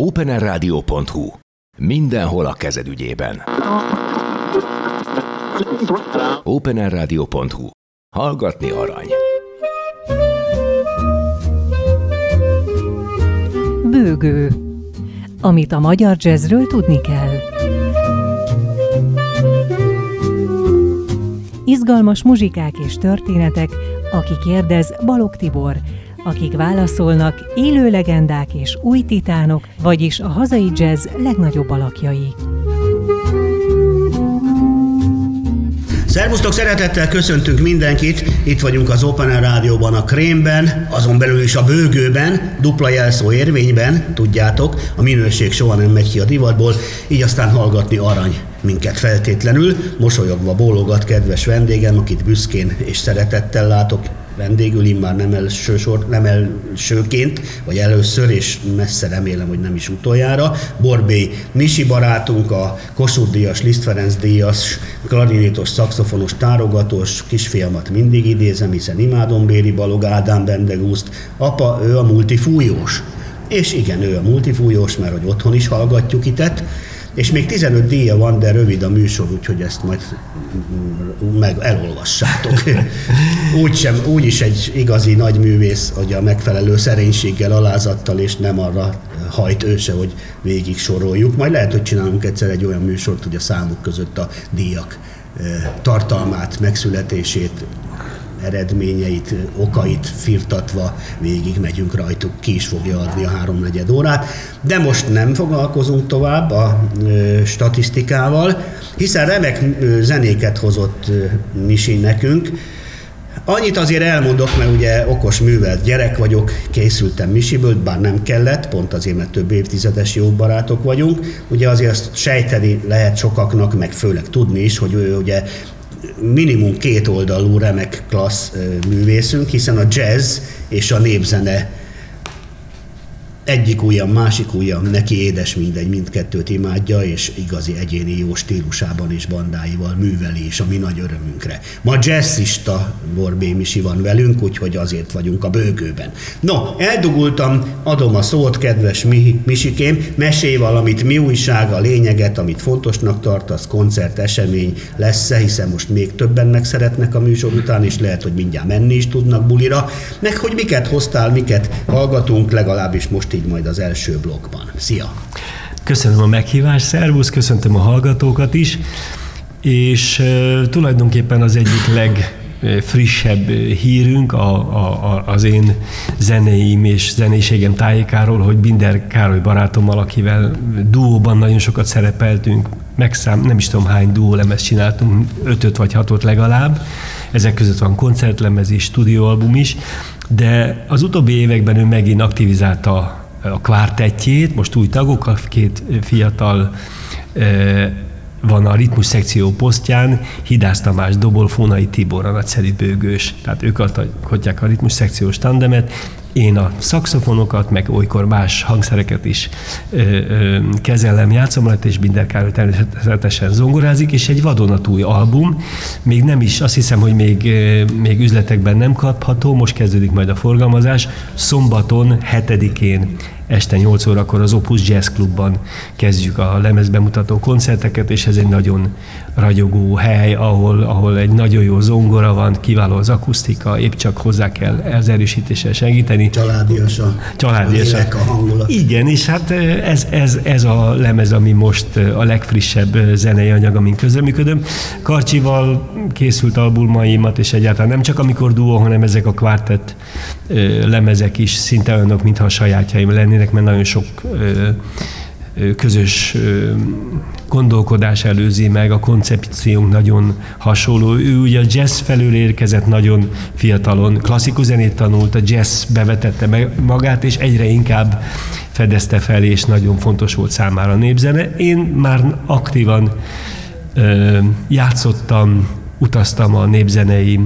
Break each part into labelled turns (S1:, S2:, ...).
S1: openerradio.hu Mindenhol a kezed ügyében. openerradio.hu Hallgatni arany.
S2: Bőgő. Amit a magyar jazzről tudni kell. Izgalmas muzsikák és történetek, aki kérdez Balog Tibor, akik válaszolnak, élő legendák és új titánok, vagyis a hazai jazz legnagyobb alakjai.
S3: Szervusztok, szeretettel köszöntünk mindenkit. Itt vagyunk az Open Air Rádióban, a Krémben, azon belül is a Bőgőben, dupla jelszó érvényben, tudjátok, a minőség soha nem megy ki a divatból, így aztán hallgatni arany minket feltétlenül. Mosolyogva bólogat kedves vendégem, akit büszkén és szeretettel látok vendégül, immár nem, elsősor, nem elsőként, vagy először, és messze remélem, hogy nem is utoljára. Borbé Misi barátunk, a Kossuth Díjas, Liszt Ferenc Díjas, klarinétos, szakszofonos, tárogatós, kisfiamat mindig idézem, hiszen imádom Béri Balog Ádám Bendegúzt. Apa, ő a multifújós. És igen, ő a multifújós, mert hogy otthon is hallgatjuk itet, és még 15 díja van, de rövid a műsor, úgyhogy ezt majd meg elolvassátok. úgy, sem, úgy is egy igazi nagy művész, hogy a megfelelő szerénységgel, alázattal, és nem arra hajt ő se, hogy végig soroljuk. Majd lehet, hogy csinálunk egyszer egy olyan műsort, hogy a számok között a díjak tartalmát, megszületését eredményeit, okait firtatva végig megyünk rajtuk, ki is fogja adni a háromnegyed órát. De most nem foglalkozunk tovább a ö, statisztikával, hiszen remek ö, zenéket hozott ö, Misi nekünk. Annyit azért elmondok, mert ugye okos művelt gyerek vagyok, készültem Misiből, bár nem kellett, pont azért, mert több évtizedes jó barátok vagyunk. Ugye azért azt sejteni lehet sokaknak, meg főleg tudni is, hogy ő ugye minimum két oldalú remek klassz művészünk, hiszen a jazz és a népzene egyik ujjam, másik ujjam, neki édes mindegy, mindkettőt imádja, és igazi egyéni jó stílusában és bandáival műveli is a mi nagy örömünkre. Ma jazzista Borbé Misi van velünk, úgyhogy azért vagyunk a bőgőben. No, eldugultam, adom a szót, kedves mi, Misikém, mesélj valamit, mi újság, a lényeget, amit fontosnak tartasz, koncert, esemény lesz-e, hiszen most még többen meg szeretnek a műsor után, és lehet, hogy mindjárt menni is tudnak bulira, meg hogy miket hoztál, miket hallgatunk, legalábbis most így majd az első blogban. Szia!
S4: Köszönöm a meghívást, szervusz, köszöntöm a hallgatókat is, és uh, tulajdonképpen az egyik legfrissebb hírünk a, a, az én zeneim és zenéségem tájékáról, hogy Binder Károly barátommal, akivel duóban nagyon sokat szerepeltünk, megszám, nem is tudom hány duó lemez csináltunk, ötöt vagy hatot legalább, ezek között van koncertlemez és stúdióalbum is, de az utóbbi években ő megint aktivizálta a kvártetjét, most új tagok, két fiatal van a ritmus szekció posztján, Hidász Tamás dobol, Fónai Tibor a nagyszerű bőgős, tehát ők alkotják a ritmus szekciós tandemet, én a szakszofonokat, meg olykor más hangszereket is ö, ö, kezelem, játszom rajta, és Binder természetesen zongorázik, és egy vadonatúj album, még nem is, azt hiszem, hogy még, még üzletekben nem kapható, most kezdődik majd a forgalmazás, szombaton, 7-én este 8 órakor az Opus Jazz Clubban kezdjük a lemezbemutató koncerteket, és ez egy nagyon ragyogó hely, ahol, ahol egy nagyon jó zongora van, kiváló az akusztika, épp csak hozzá kell az erősítéssel segíteni.
S3: Családias a,
S4: Családias a,
S3: a hangulat.
S4: Igen, és hát ez, ez, ez a lemez, ami most a legfrissebb zenei anyag, amin közreműködöm. Karcsival készült albumaimat, és egyáltalán nem csak amikor duó, hanem ezek a kvártett lemezek is szinte olyanok, mintha a sajátjaim lennének, mert nagyon sok közös gondolkodás előzi meg, a koncepciónk nagyon hasonló. Ő ugye a jazz felől érkezett nagyon fiatalon, klasszikus zenét tanult, a jazz bevetette magát, és egyre inkább fedezte fel, és nagyon fontos volt számára a népzene. Én már aktívan játszottam, utaztam a népzenei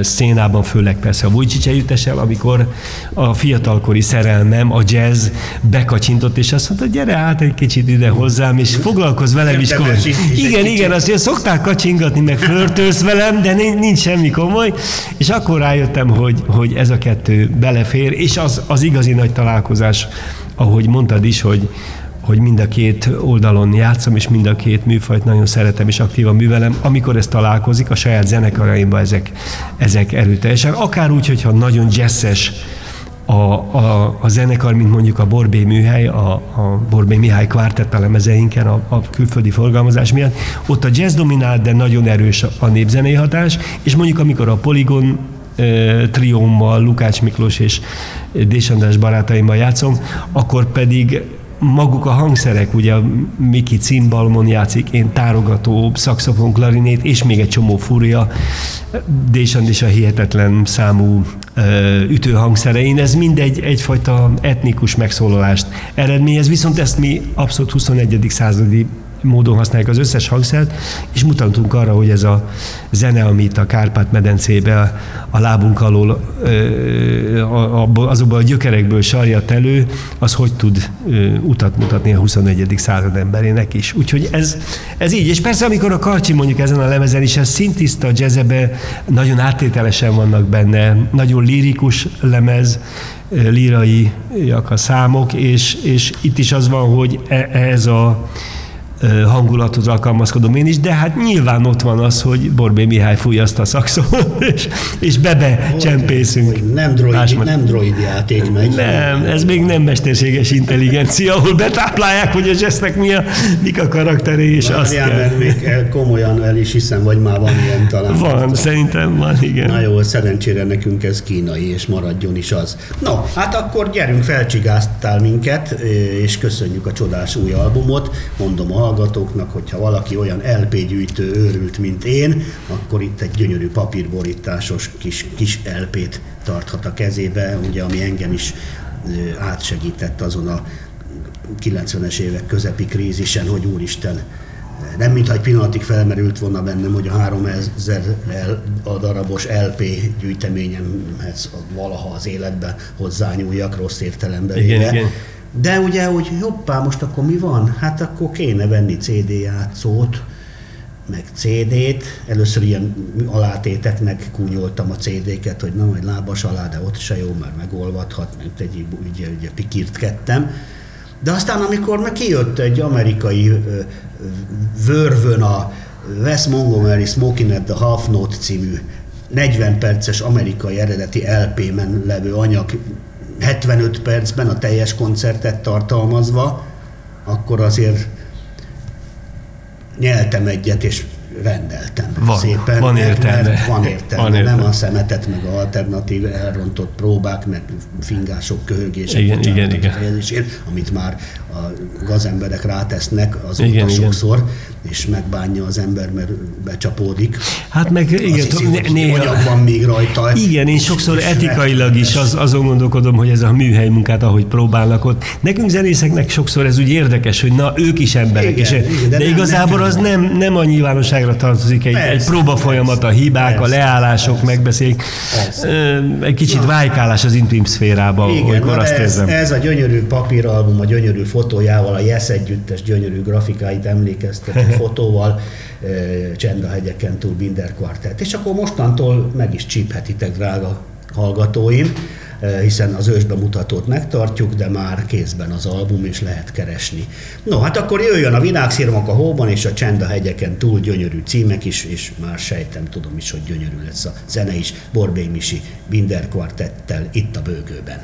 S4: szénában, főleg persze a Vujicic együttesel, amikor a fiatalkori szerelmem, a jazz bekacsintott, és azt mondta, gyere át egy kicsit ide hozzám, és foglalkozz velem is komoly. Igen, igen, azt mondja, szokták kacsingatni, meg flörtölsz velem, de nincs semmi komoly, és akkor rájöttem, hogy, hogy ez a kettő belefér, és az, az igazi nagy találkozás ahogy mondtad is, hogy hogy mind a két oldalon játszom, és mind a két műfajt nagyon szeretem és aktívan művelem. Amikor ez találkozik, a saját zenekaraimban ezek, ezek erőteljesen. Akár úgy, hogyha nagyon jazzes a, a, a zenekar, mint mondjuk a Borbé műhely, a, a Borbé Mihály kvártett a lemezeinken a, a külföldi forgalmazás miatt, ott a jazz dominál, de nagyon erős a népzenei hatás, és mondjuk amikor a Polygon triómmal, Lukács Miklós és Dés András barátaimmal játszom, akkor pedig maguk a hangszerek, ugye Miki cimbalmon játszik, én tárogató, szaxofon, klarinét, és még egy csomó fúria, Désand is a hihetetlen számú ütőhangszerein, ez mindegy egyfajta etnikus megszólalást eredményez, viszont ezt mi abszolút 21. századi módon használják az összes hangszert, és mutattunk arra, hogy ez a zene, amit a Kárpát-medencébe a lábunk alól azokból a gyökerekből sarjat elő, az hogy tud utat mutatni a 21. század emberének is. Úgyhogy ez, ez így. És persze, amikor a Karcsi mondjuk ezen a lemezen is, ez szintiszta jazzebe, nagyon áttételesen vannak benne, nagyon lirikus lemez, líraiak a számok, és, és itt is az van, hogy e, ez a hangulathoz alkalmazkodom én is, de hát nyilván ott van az, hogy Borbé Mihály fújja azt a szakszon, és, és bebe csempészünk.
S3: Nem droid, nem droid játék megy.
S4: Nem, ez még nem mesterséges intelligencia, ahol betáplálják, hogy a zsesznek mi a, mik a karakteré, és
S3: Várjál,
S4: azt kell.
S3: mert még komolyan el is hiszem, vagy már van ilyen talán.
S4: Van, szerintem van, igen.
S3: Na jó, szerencsére nekünk ez kínai, és maradjon is az. No, hát akkor gyerünk, felcsigáztál minket, és köszönjük a csodás új albumot. Mondom a hallgatóknak, hogyha valaki olyan LP gyűjtő őrült, mint én, akkor itt egy gyönyörű papírborításos kis, kis LP-t tarthat a kezébe, ugye, ami engem is átsegített azon a 90-es évek közepi krízisen, hogy úristen, nem mintha egy pillanatig felmerült volna bennem, hogy a 3000 a darabos LP gyűjteményemhez valaha az életbe hozzányúljak, rossz értelemben
S4: igen, igen.
S3: De ugye, hogy hoppá, most akkor mi van? Hát akkor kéne venni CD játszót, meg CD-t. Először ilyen alátéteknek kúnyoltam a CD-ket, hogy na, majd lábas alá, de ott se jó, mert megolvadhat, meg egy ugye, ugye pikirtkedtem. De aztán, amikor meg kijött egy amerikai vörvön a Wes Montgomery Smoking at the Half Note című 40 perces amerikai eredeti LP-men levő anyag 75 percben a teljes koncertet tartalmazva, akkor azért nyeltem egyet, és rendeltem
S4: van,
S3: szépen.
S4: Van értelme.
S3: Mert van értelme.
S4: Van értelme.
S3: Nem a szemetet, meg a alternatív elrontott próbák, meg fingások, köhögések,
S4: igen, igen, igen.
S3: amit már a gazemberek rátesznek azóta igen, sokszor, igen. és megbánja az ember, mert becsapódik.
S4: Hát meg igen,
S3: hiszi, hogy néha, van még rajta.
S4: Igen, én sokszor etikailag is az, azon gondolkodom, hogy ez a műhely munkát, ahogy próbálnak ott. Nekünk zenészeknek sokszor ez úgy érdekes, hogy na, ők is emberek. Igen, és, igen, de, de nem, igazából az nem, nem a nyilvánosságra tartozik, egy, persze, egy próba folyamat, a hibák, persze, a leállások, persze, megbeszélik. Persze. Egy kicsit na, vájkálás az intim szférába,
S3: igen,
S4: olykor azt
S3: ez,
S4: érzem.
S3: ez a gyönyörű papíralbum, a gyönyörű fotójával, a Yes együttes gyönyörű grafikáit emlékeztető fotóval, Csend a hegyeken túl Binder Quartet. És akkor mostantól meg is csíphetitek, drága hallgatóim, hiszen az ősbemutatót megtartjuk, de már kézben az album, és lehet keresni. No, hát akkor jöjjön a virágszirmak a hóban, és a Csend a hegyeken túl gyönyörű címek is, és már sejtem, tudom is, hogy gyönyörű lesz a zene is, Borbé Misi Binder Quartettel itt a bőgőben.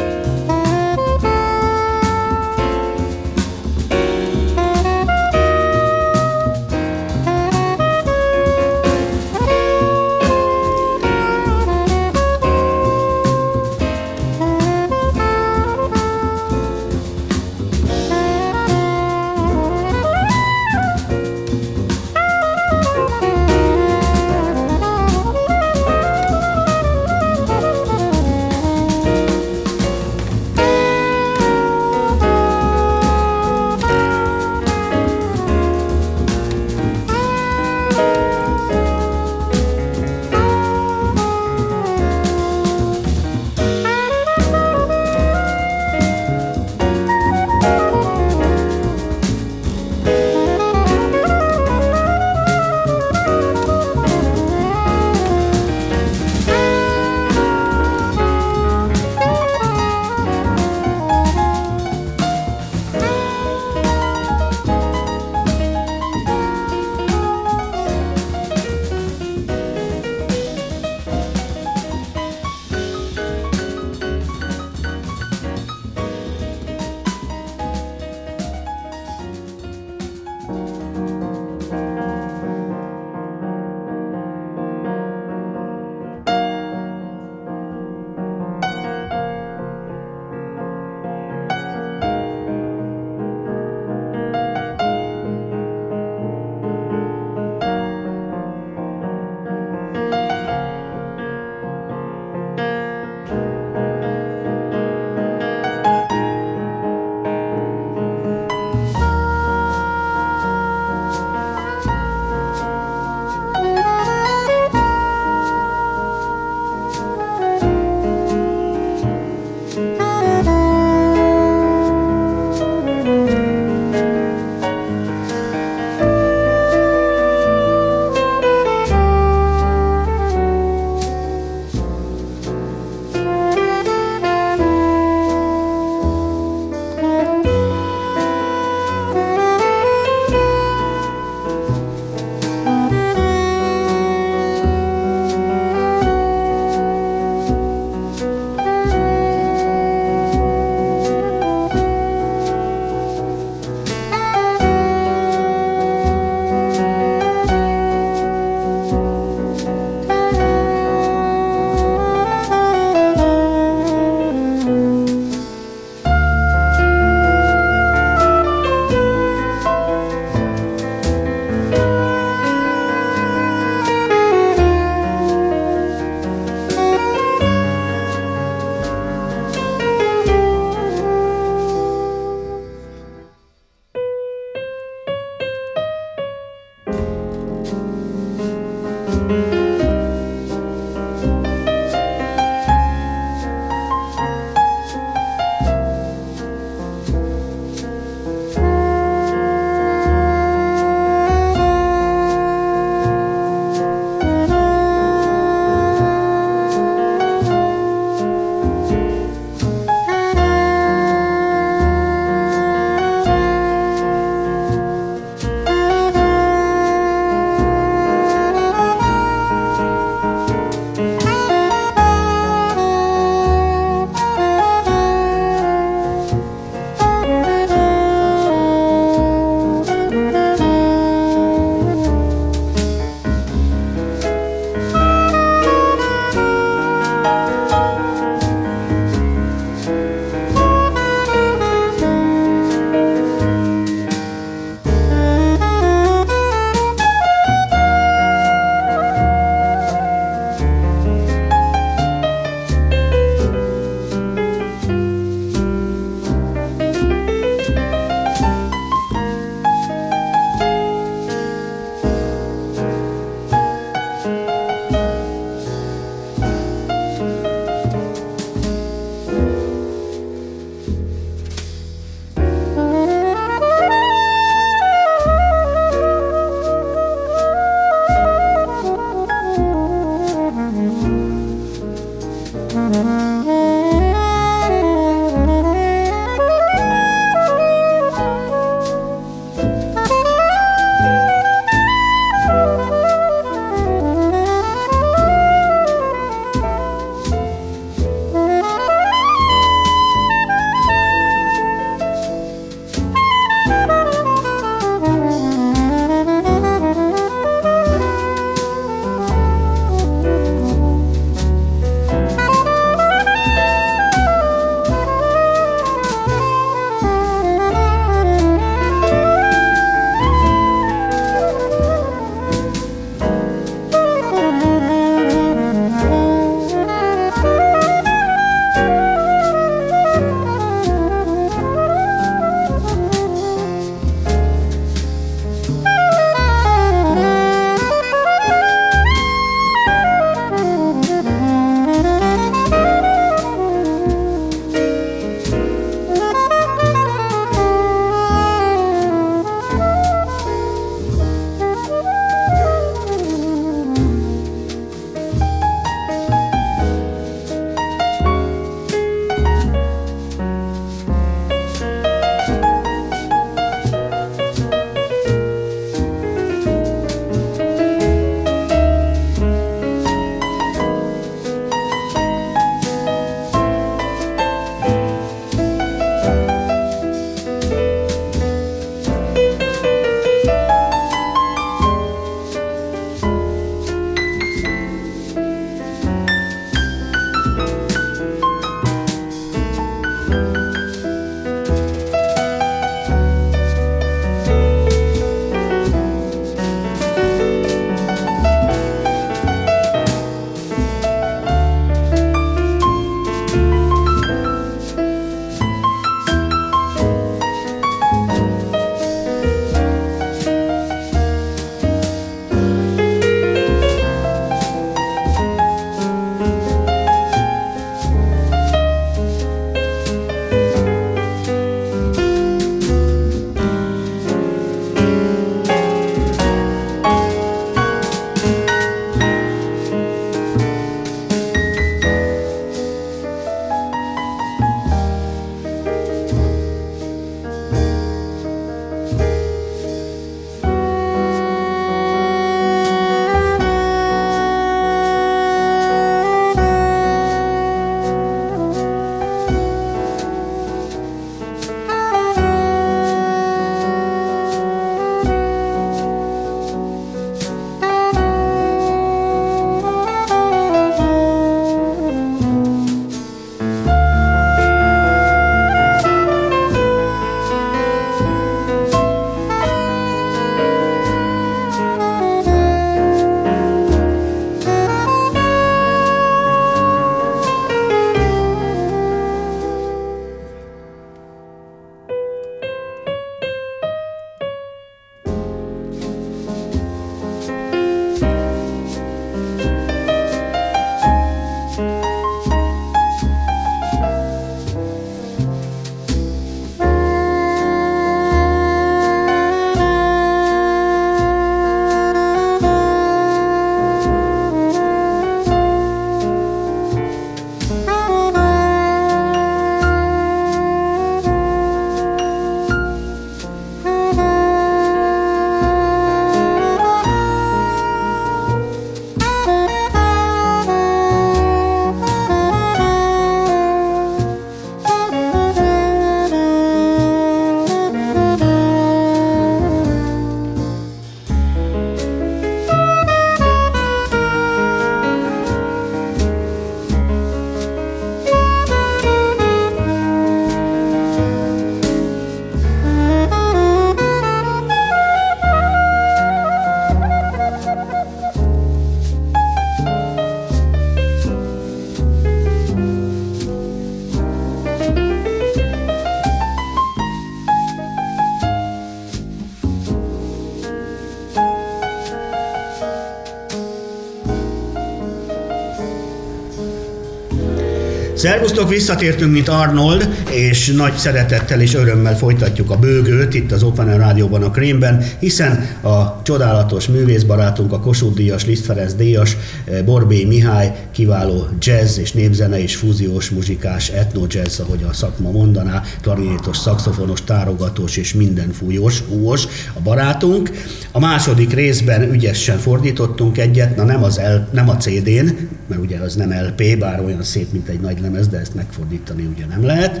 S3: Szervusztok, visszatértünk, mint Arnold, és nagy szeretettel és örömmel folytatjuk a bőgőt itt az Open Rádióban a Krémben, hiszen a csodálatos művészbarátunk, a Kossuth Díjas, Liszt Ferenc Díjas, Borbé Mihály kiváló jazz és népzene és fúziós muzsikás, etno jazz, ahogy a szakma mondaná, klarinétos, szakszofonos, tárogatós és minden fújós, fújós a barátunk. A második részben ügyesen fordítottunk egyet, na nem, az L, nem a CD-n, mert ugye az nem LP, bár olyan szép, mint egy nagy lemez, de ezt megfordítani ugye nem lehet.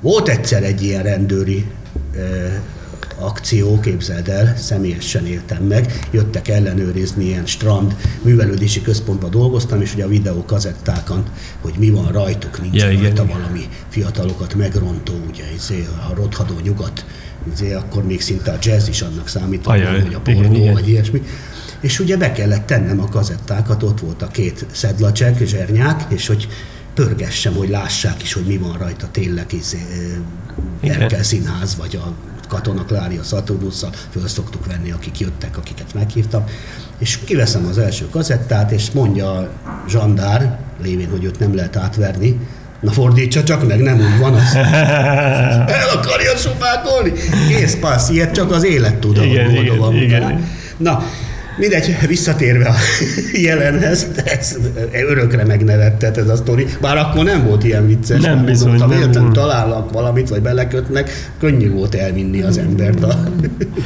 S3: Volt egyszer egy ilyen rendőri akció, képzeld el, személyesen éltem meg, jöttek ellenőrizni ilyen strand művelődési központban dolgoztam, és ugye a videó kazettákon, hogy mi van rajtuk, nincs ja, rajta igen. valami fiatalokat megrontó, ugye izé, a rothadó nyugat, izé, akkor még szinte a jazz is annak számított, Ajaj, hogy a pornó igen, vagy ilyesmi. És ugye be kellett tennem a kazettákat, ott volt a két szedlacsek, zsernyák, és hogy pörgessem, hogy lássák is, hogy mi van rajta tényleg, izé, Erkel színház, vagy a Katona Klária Szaturnusszal föl szoktuk venni, akik jöttek, akiket meghívtam, és kiveszem az első kazettát, és mondja a zsandár, lévén, hogy őt nem lehet átverni, Na fordítsa csak meg, nem úgy van az. El akarja sopákolni? Kész, passz, ilyet csak az élet tud, igen, igen, igen. Na, Mindegy, visszatérve a jelenhez, ez örökre megnevettet ez a sztori, bár akkor nem volt ilyen vicces.
S4: Nem bizony, mondom,
S3: ha véletlenül találnak valamit, vagy belekötnek, könnyű volt elvinni az embert a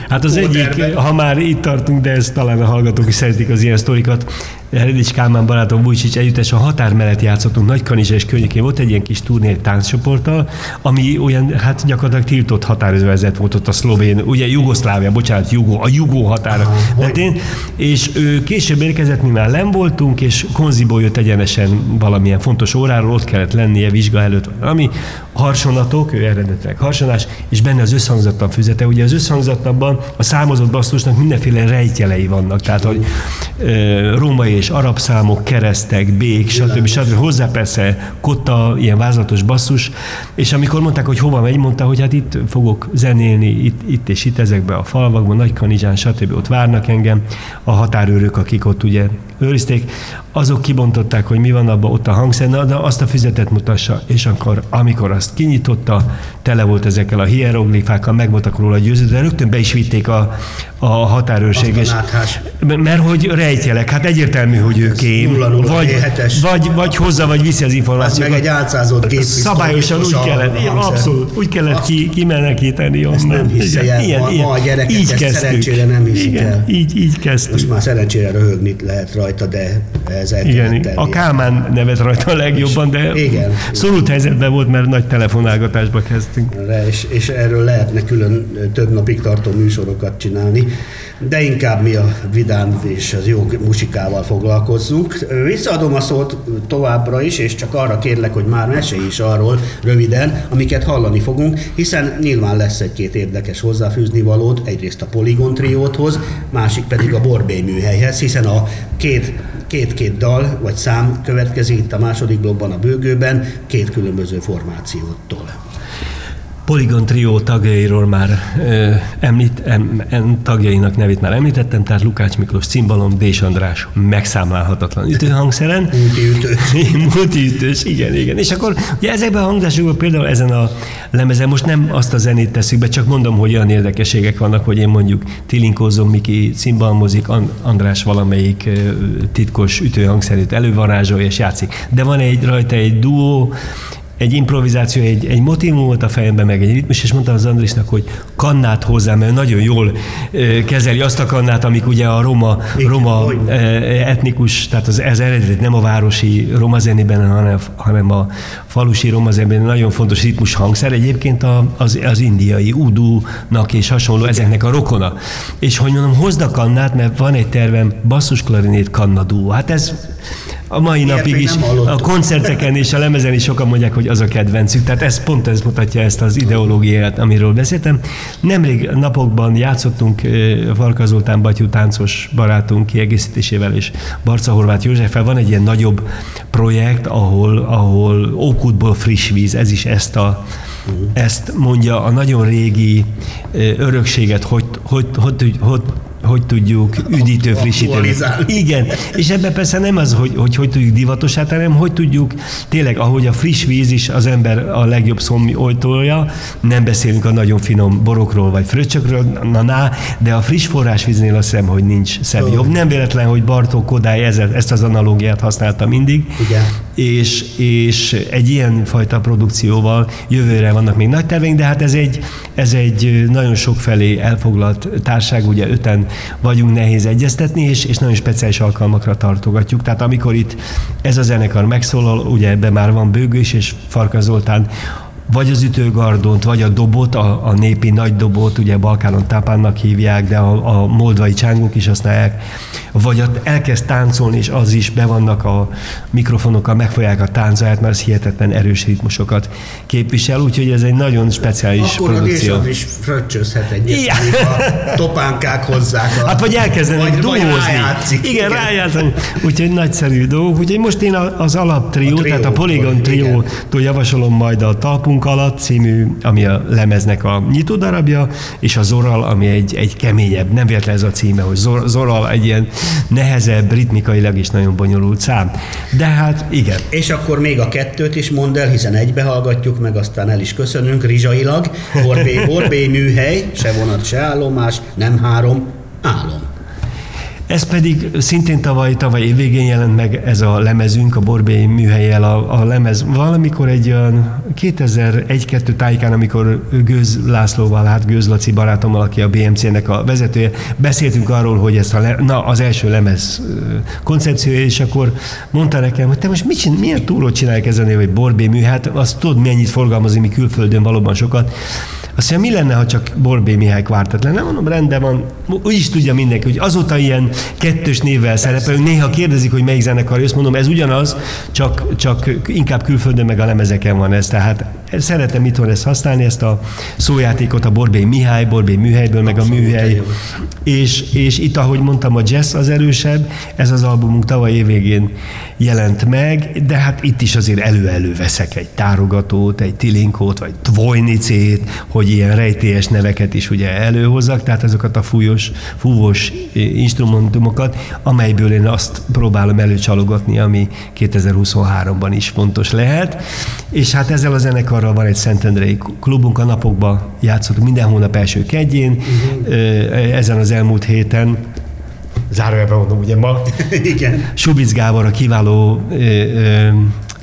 S4: Hát az egyik, ha már itt tartunk, de ezt talán a hallgatók is szeretik az ilyen sztorikat, Redics Kálmán barátom Bújcsics együttes a határ mellett játszottunk Nagykanizsa és környékén. Volt egy ilyen kis turné tánccsoporttal, ami olyan, hát gyakorlatilag tiltott határozvezet volt ott a szlovén, ugye Jugoszlávia, bocsánat, Jugó, a Jugó határa mentén, és ő később érkezett, mi már nem voltunk, és Konziból jött egyenesen valamilyen fontos óráról, ott kellett lennie vizsga előtt, valami, harsonatok, ő eredetileg harsonás, és benne az összhangzatlan füzete. Ugye az összhangzatlanban a számozott basszusnak mindenféle rejtjelei vannak, tehát hogy római és arab számok, keresztek, bék, stb. stb. Hozzá persze kotta, ilyen vázlatos basszus, és amikor mondták, hogy hova megy, mondta, hogy hát itt fogok zenélni, itt, itt és itt ezekben a falvakban, Nagykanizsán, stb. ott várnak engem a határőrök, akik ott ugye őrizték, azok kibontották, hogy mi van abban ott a hangszer, de azt a füzetet mutassa, és akkor, amikor azt kinyitotta, tele volt ezekkel a hieroglifákkal, meg voltak róla győződve, de rögtön be is vitték a, a határőrség. És, mert hogy rejtjelek, hát egyértelmű, hogy ő kém, 0 0 vagy, vagy, vagy hozza, vagy viszi az információt.
S3: meg egy álcázott gép.
S4: Szabályosan úgy kellett, igen, abszolút, úgy kellett ki, kimenekíteni.
S3: Ezt nem hiszi el. Ilyen, ma, ilyen, ma a gyerekek így ezt szerencsére nem hiszik igen, el.
S4: Így, így kezdtük.
S3: Most már szerencsére röhögni lehet rajta, de ez el
S4: igen, A Kálmán nevet rajta a legjobban, de igen, szorult helyzetben volt, mert nagy telefonálgatásba kezdtünk.
S3: És, és erről lehetne külön több napig tartó műsorokat csinálni, de inkább mi a vidám és az jó musikával foglalkozzunk. Visszaadom a szót továbbra is, és csak arra kérlek, hogy már mesélj is arról röviden, amiket hallani fogunk, hiszen nyilván lesz egy-két érdekes hozzáfűzni valót, egyrészt a Polygon trióthoz, másik pedig a Borbély műhelyhez, hiszen a két két-két dal vagy szám következik itt a második blogban a bőgőben, két különböző formációtól.
S4: Polygon Trio tagjairól már ö, említ, em, em, tagjainak nevét már említettem, tehát Lukács Miklós cimbalom, Dés András megszámlálhatatlan ütőhangszeren.
S3: Multiütős.
S4: Multiütős, igen, igen. És akkor ugye ezekben a hangzásokban például ezen a lemezen most nem azt a zenét teszük be, csak mondom, hogy olyan érdekességek vannak, hogy én mondjuk Tilinkózom, Miki cimbalmozik, András valamelyik titkos ütőhangszerét elővarázsolja és játszik. De van egy rajta egy duó, egy improvizáció, egy, egy motivum volt a fejemben, meg egy ritmus, és mondtam az Andrisnak, hogy kannát hozzám, mert nagyon jól kezeli azt a kannát, amik ugye a roma, roma etnikus, tehát az, ez eredet nem a városi roma zenében, hanem, hanem a falusi roma zenében nagyon fontos ritmus hangszer. Egyébként a, az, az indiai udúnak és hasonló ezeknek a rokona. És hogy mondom, hozd a kannát, mert van egy tervem, basszusklarinét kannadú. Hát ez a mai Ilyet napig is a koncerteken és a lemezen is sokan mondják, hogy az a kedvencük. Tehát ez pont ez mutatja ezt az ideológiát, amiről beszéltem. Nemrég napokban játszottunk Farka Zoltán Batyú táncos barátunk kiegészítésével és Barca Horváth Józseffel. Van egy ilyen nagyobb projekt, ahol, ahol Ókutból friss víz, ez is ezt a ezt mondja a nagyon régi örökséget, hogy, hogy, hogy, hogy, hogy hogy tudjuk üdítő frissíteni. Igen, és ebben persze nem az, hogy, hogy hogy tudjuk divatosát, hanem hogy tudjuk tényleg, ahogy a friss víz is az ember a legjobb szommi oltója, nem beszélünk a nagyon finom borokról vagy fröccsökről, na, na de a friss forrásvíznél azt hiszem, hogy nincs szebb jobb. Nem véletlen, hogy Bartók Kodály ezt az analógiát használta mindig.
S3: Igen.
S4: És, és egy ilyen fajta produkcióval jövőre vannak még nagy terveink, de hát ez egy, ez egy nagyon sok felé elfoglalt társág, ugye öten vagyunk, nehéz egyeztetni, és, és nagyon speciális alkalmakra tartogatjuk. Tehát amikor itt ez a zenekar megszólal, ugye ebben már van Bőgős és Farka Zoltán, vagy az ütőgardont, vagy a dobot, a, a népi nagy dobot, ugye Balkánon tápánnak hívják, de a, a moldvai csángók is használják, vagy ott elkezd táncolni, és az is be vannak a mikrofonokkal, megfolyák a táncát, mert az hihetetlen erős ritmusokat képvisel, úgyhogy ez egy nagyon speciális
S3: Akkor
S4: produkció.
S3: Akkor is fröccsözhet egyet,
S4: Igen.
S3: a topánkák hozzák. A,
S4: Hát vagy elkezdenek
S3: vagy, vagy
S4: duózni.
S3: rájátszik.
S4: Igen, rájátszani. Úgyhogy nagyszerű dolgok. Úgyhogy most én az alaptrió,
S3: A
S4: tehát a Polygon
S3: igen.
S4: triótól javasolom majd a Talpunk alatt című, ami a lemeznek a nyitó darabja, és a Zoral, ami egy, egy keményebb, nem véletlen ez a címe, hogy Zor- Zoral egy ilyen nehezebb, ritmikailag is nagyon bonyolult szám. De hát igen,
S3: És akkor még a kettőt is mondd el, hiszen egybe hallgatjuk, meg aztán el is köszönünk rizsailag. Borbé, borbé műhely, se vonat, se állomás, nem három, álom.
S4: Ez pedig szintén tavaly, tavaly évvégén jelent meg ez a lemezünk, a Borbély műhelyel a, a lemez. Valamikor egy olyan 2001-2 tájékán, amikor Gőz Lászlóval, hát Gőz Laci barátommal, aki a BMC-nek a vezetője, beszéltünk arról, hogy ezt a le, na, az első lemez koncepciója, és akkor mondta nekem, hogy te most mit csinál, milyen túrót csinálják ezen, hogy Borbély mű, hát azt tudod, mennyit forgalmazni, mi külföldön valóban sokat. Azt mondja, mi lenne, ha csak Borbé Mihály kvártet lenne? Mondom, rendben van. Úgy is tudja mindenki, hogy azóta ilyen kettős névvel szerepelünk. Néha kérdezik, hogy melyik zenekar jössz. Mondom, ez ugyanaz, csak, csak inkább külföldön meg a lemezeken van ez. Tehát szeretem itthon ezt használni, ezt a szójátékot a Borbé Mihály, Borbé műhelyből, meg a
S3: Abszolút,
S4: műhely.
S3: jó.
S4: És, és itt, ahogy mondtam, a jazz az erősebb, ez az albumunk tavaly évvégén jelent meg, de hát itt is azért elő-elő veszek egy tárogatót, egy tilinkót, vagy tvojnicét, hogy ilyen rejtélyes neveket is ugye előhozzak, tehát azokat a fújos, fúvós instrumentumokat, amelyből én azt próbálom előcsalogatni, ami 2023-ban is fontos lehet. És hát ezzel a zenekarral van egy Szentendrei klubunk, a napokban játszottunk minden hónap első kedjén, uh-huh. ezen az elmúlt héten zárójelben mondom, ugye ma,
S3: Igen.
S4: Subic Gábor a kiváló ö, ö,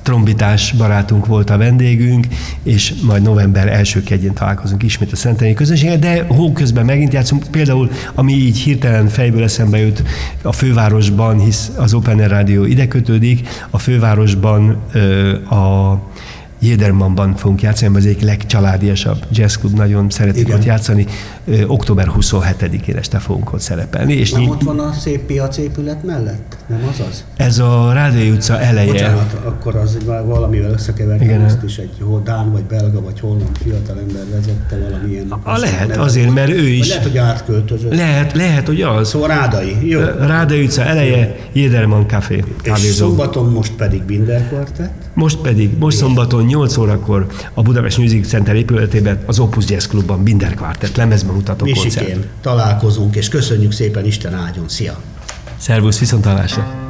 S4: trombitás barátunk volt a vendégünk, és majd november első kedjén találkozunk ismét a Szenteni közönséggel, de hó közben megint játszunk. Például, ami így hirtelen fejből eszembe jut, a fővárosban, hisz az Open Air Rádió ide kötődik, a fővárosban ö, a Jédermanban fogunk játszani, az egyik legcsaládiasabb jazzklub, nagyon szeretik
S3: Igen.
S4: ott játszani. Ö, október 27-én este fogunk ott szerepelni. És
S3: Nem
S4: nyit-
S3: ott van a szép piacépület mellett? Nem az az?
S4: ez a Rádió utca eleje.
S3: Bocsánat, akkor az már valamivel összekevertem,
S4: Igen.
S3: ezt is egy Dán, vagy belga, vagy holland fiatalember vezette valamilyen.
S4: A lehet,
S3: neve
S4: azért, mert ő is-
S3: lehet, hogy átköltözött.
S4: Lehet, lehet, hogy az.
S3: Szóval Rádai, jó.
S4: Ráda utca eleje, Jéderman Café,
S3: És szombaton most pedig Binder Quartet.
S4: Most pedig, most szombaton 8 órakor a Budapest Music Center épületében az Opus Jazz Klubban Binder Quartet lemezben mutató koncert.
S3: Találkozunk, és köszönjük szépen Isten áldjon. Szia!
S4: Szervusz, viszontalásra!